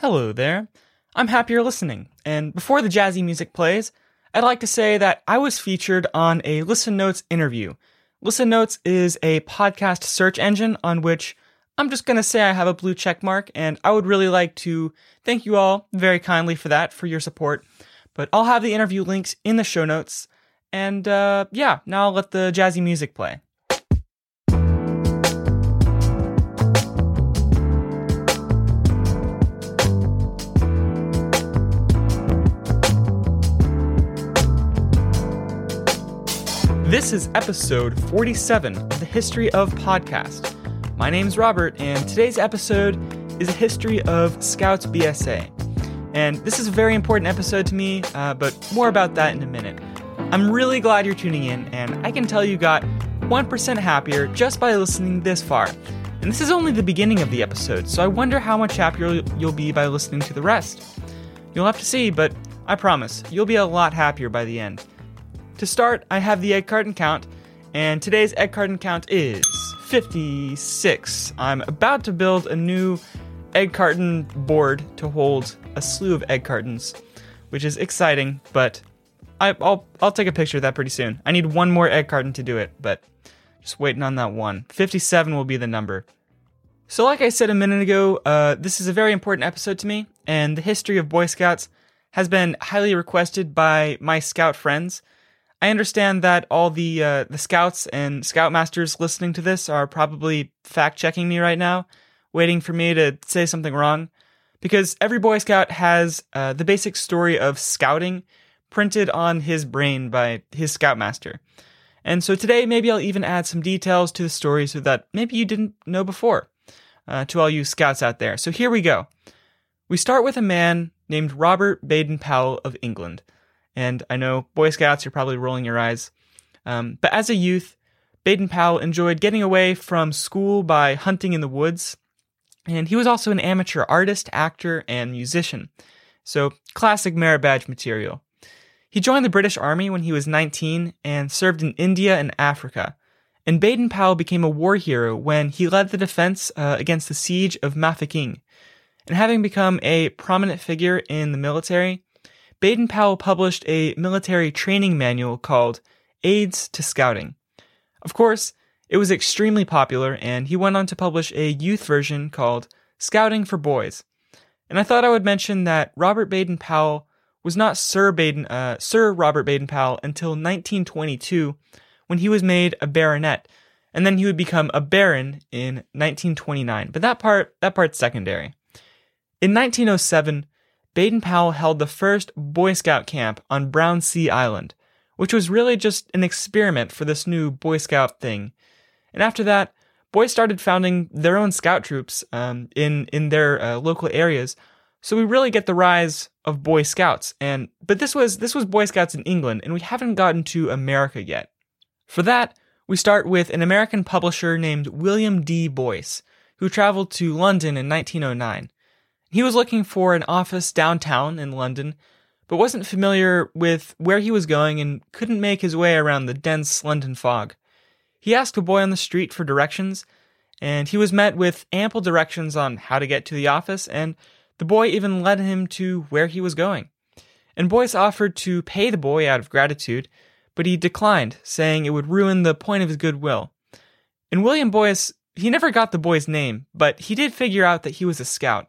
Hello there. I'm happy you're listening. And before the jazzy music plays, I'd like to say that I was featured on a Listen Notes interview. Listen Notes is a podcast search engine on which I'm just going to say I have a blue check mark, and I would really like to thank you all very kindly for that, for your support. But I'll have the interview links in the show notes. And uh, yeah, now I'll let the jazzy music play. This is episode 47 of the History of Podcast. My name's Robert, and today's episode is a history of Scouts BSA. And this is a very important episode to me, uh, but more about that in a minute. I'm really glad you're tuning in, and I can tell you got 1% happier just by listening this far. And this is only the beginning of the episode, so I wonder how much happier you'll be by listening to the rest. You'll have to see, but I promise, you'll be a lot happier by the end. To start, I have the egg carton count, and today's egg carton count is 56. I'm about to build a new egg carton board to hold a slew of egg cartons, which is exciting, but I, will I'll take a picture of that pretty soon. I need one more egg carton to do it, but just waiting on that one. 57 will be the number. So, like I said a minute ago, uh, this is a very important episode to me, and the history of Boy Scouts has been highly requested by my scout friends. I understand that all the uh, the scouts and scoutmasters listening to this are probably fact checking me right now, waiting for me to say something wrong, because every Boy Scout has uh, the basic story of scouting printed on his brain by his scoutmaster. And so today, maybe I'll even add some details to the story so that maybe you didn't know before. Uh, to all you scouts out there. So here we go. We start with a man named Robert Baden Powell of England. And I know Boy Scouts, you're probably rolling your eyes. Um, but as a youth, Baden Powell enjoyed getting away from school by hunting in the woods. And he was also an amateur artist, actor, and musician. So, classic merit badge material. He joined the British Army when he was 19 and served in India and Africa. And Baden Powell became a war hero when he led the defense uh, against the siege of Mafeking. And having become a prominent figure in the military, Baden Powell published a military training manual called Aids to Scouting. Of course, it was extremely popular, and he went on to publish a youth version called Scouting for Boys. And I thought I would mention that Robert Baden Powell was not Sir Baden, uh, Sir Robert Baden Powell until 1922, when he was made a baronet, and then he would become a baron in 1929. But that part, that part's secondary. In 1907, Baden Powell held the first Boy Scout camp on Brownsea Island, which was really just an experiment for this new Boy Scout thing. And after that, boys started founding their own scout troops um, in in their uh, local areas. So we really get the rise of Boy Scouts. And but this was this was Boy Scouts in England, and we haven't gotten to America yet. For that, we start with an American publisher named William D. Boyce, who traveled to London in 1909. He was looking for an office downtown in London, but wasn't familiar with where he was going and couldn't make his way around the dense London fog. He asked a boy on the street for directions, and he was met with ample directions on how to get to the office, and the boy even led him to where he was going. And Boyce offered to pay the boy out of gratitude, but he declined, saying it would ruin the point of his goodwill. And William Boyce, he never got the boy's name, but he did figure out that he was a scout,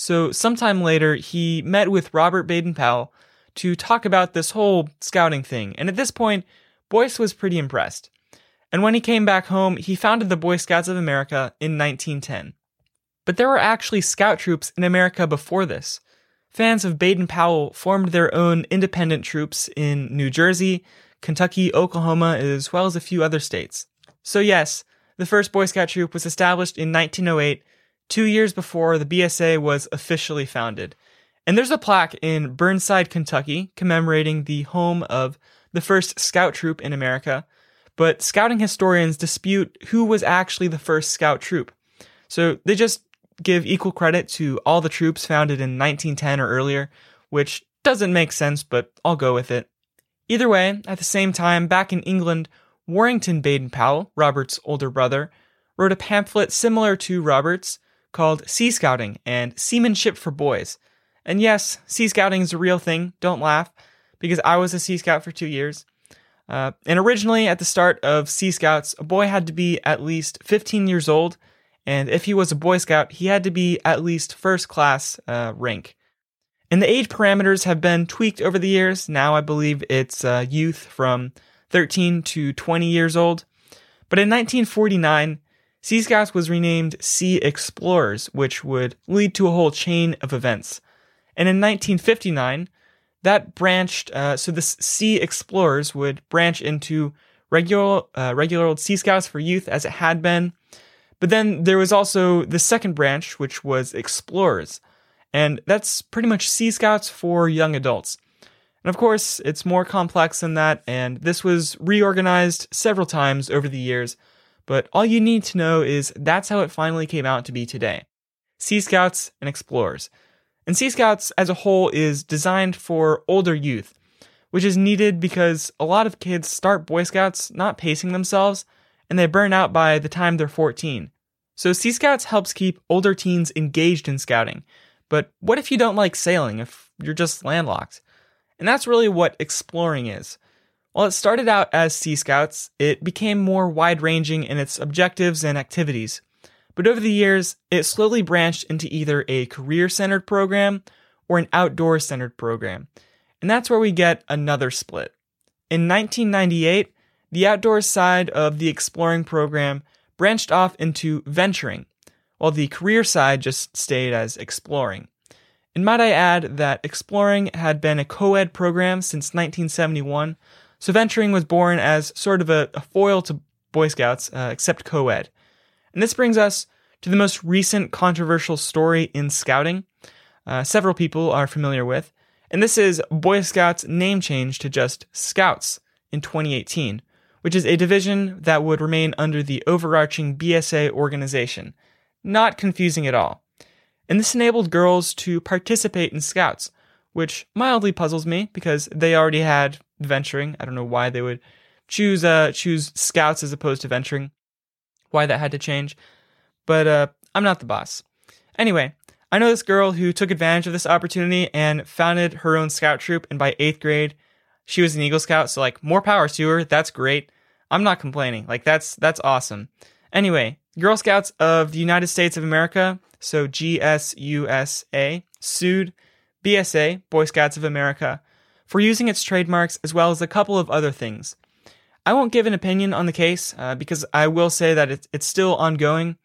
so, sometime later, he met with Robert Baden Powell to talk about this whole scouting thing. And at this point, Boyce was pretty impressed. And when he came back home, he founded the Boy Scouts of America in 1910. But there were actually scout troops in America before this. Fans of Baden Powell formed their own independent troops in New Jersey, Kentucky, Oklahoma, as well as a few other states. So, yes, the first Boy Scout troop was established in 1908 two years before the BSA was officially founded. And there's a plaque in Burnside, Kentucky, commemorating the home of the first scout troop in America. But scouting historians dispute who was actually the first scout troop. So they just give equal credit to all the troops founded in 1910 or earlier, which doesn't make sense, but I'll go with it. Either way, at the same time, back in England, Warrington Baden Powell, Robert's older brother, wrote a pamphlet similar to Robert's called Sea Scouting and Seamanship for Boys. And yes, Sea Scouting is a real thing, don't laugh, because I was a Sea Scout for two years. Uh, and originally, at the start of Sea Scouts, a boy had to be at least 15 years old, and if he was a Boy Scout, he had to be at least first class uh, rank. And the age parameters have been tweaked over the years. Now I believe it's uh, youth from 13 to 20 years old. But in 1949, Sea Scouts was renamed Sea Explorers, which would lead to a whole chain of events. And in 1959, that branched, uh, so the Sea Explorers would branch into regular, uh, regular old Sea Scouts for youth as it had been. But then there was also the second branch, which was Explorers. And that's pretty much Sea Scouts for young adults. And of course, it's more complex than that, and this was reorganized several times over the years, but all you need to know is that's how it finally came out to be today Sea Scouts and Explorers. And Sea Scouts as a whole is designed for older youth, which is needed because a lot of kids start Boy Scouts not pacing themselves, and they burn out by the time they're 14. So Sea Scouts helps keep older teens engaged in scouting. But what if you don't like sailing, if you're just landlocked? And that's really what exploring is. While it started out as Sea Scouts, it became more wide ranging in its objectives and activities. But over the years, it slowly branched into either a career centered program or an outdoor centered program. And that's where we get another split. In 1998, the outdoors side of the exploring program branched off into venturing, while the career side just stayed as exploring. And might I add that exploring had been a co ed program since 1971, so venturing was born as sort of a, a foil to Boy Scouts, uh, except co ed. And this brings us to the most recent controversial story in scouting, uh, several people are familiar with, and this is Boy Scouts' name change to just Scouts in 2018, which is a division that would remain under the overarching BSA organization. Not confusing at all and this enabled girls to participate in scouts, which mildly puzzles me because they already had venturing. I don't know why they would choose uh choose scouts as opposed to venturing. Why that had to change. But uh I'm not the boss. Anyway, I know this girl who took advantage of this opportunity and founded her own scout troop and by 8th grade she was an Eagle Scout, so like more power to her. That's great. I'm not complaining. Like that's that's awesome. Anyway, Girl Scouts of the United States of America so GSUSA, sued BSA, Boy Scouts of America, for using its trademarks as well as a couple of other things. I won't give an opinion on the case uh, because I will say that it's, it's still ongoing,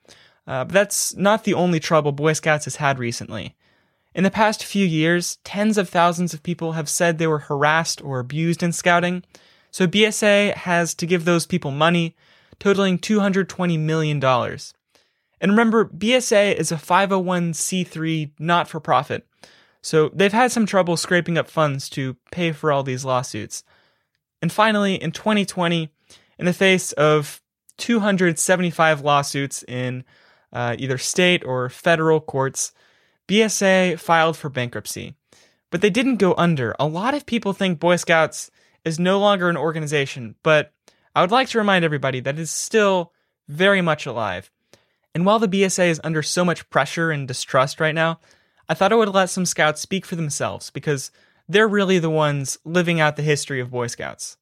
uh, but that's not the only trouble Boy Scouts has had recently. In the past few years, tens of thousands of people have said they were harassed or abused in scouting, so BSA has to give those people money, totaling $220 million. And remember, BSA is a 501c3 not for profit. So they've had some trouble scraping up funds to pay for all these lawsuits. And finally, in 2020, in the face of 275 lawsuits in uh, either state or federal courts, BSA filed for bankruptcy. But they didn't go under. A lot of people think Boy Scouts is no longer an organization, but I would like to remind everybody that it is still very much alive. And while the BSA is under so much pressure and distrust right now, I thought I would let some scouts speak for themselves because they're really the ones living out the history of Boy Scouts.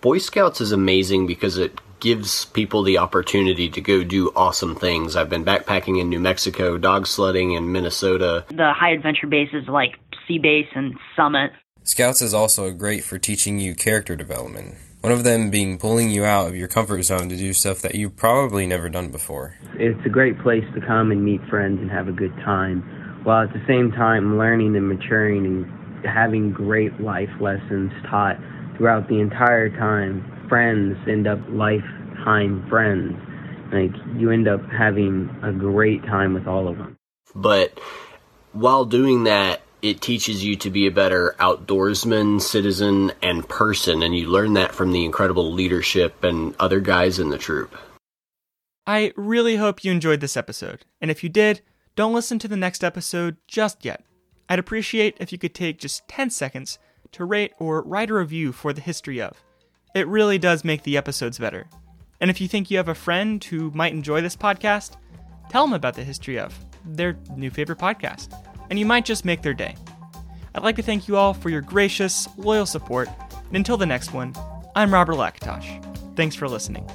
Boy Scouts is amazing because it gives people the opportunity to go do awesome things. I've been backpacking in New Mexico, dog sledding in Minnesota. The high adventure bases like Sea Base and Summit. Scouts is also great for teaching you character development. One of them being pulling you out of your comfort zone to do stuff that you've probably never done before. It's a great place to come and meet friends and have a good time, while at the same time learning and maturing and having great life lessons taught throughout the entire time. Friends end up lifetime friends. Like, you end up having a great time with all of them. But while doing that, it teaches you to be a better outdoorsman, citizen, and person, and you learn that from the incredible leadership and other guys in the troop. I really hope you enjoyed this episode, and if you did, don't listen to the next episode just yet. I'd appreciate if you could take just 10 seconds to rate or write a review for the history of. It really does make the episodes better. And if you think you have a friend who might enjoy this podcast, tell them about the history of their new favorite podcast, and you might just make their day. I'd like to thank you all for your gracious, loyal support, and until the next one, I'm Robert Lakatosh. Thanks for listening.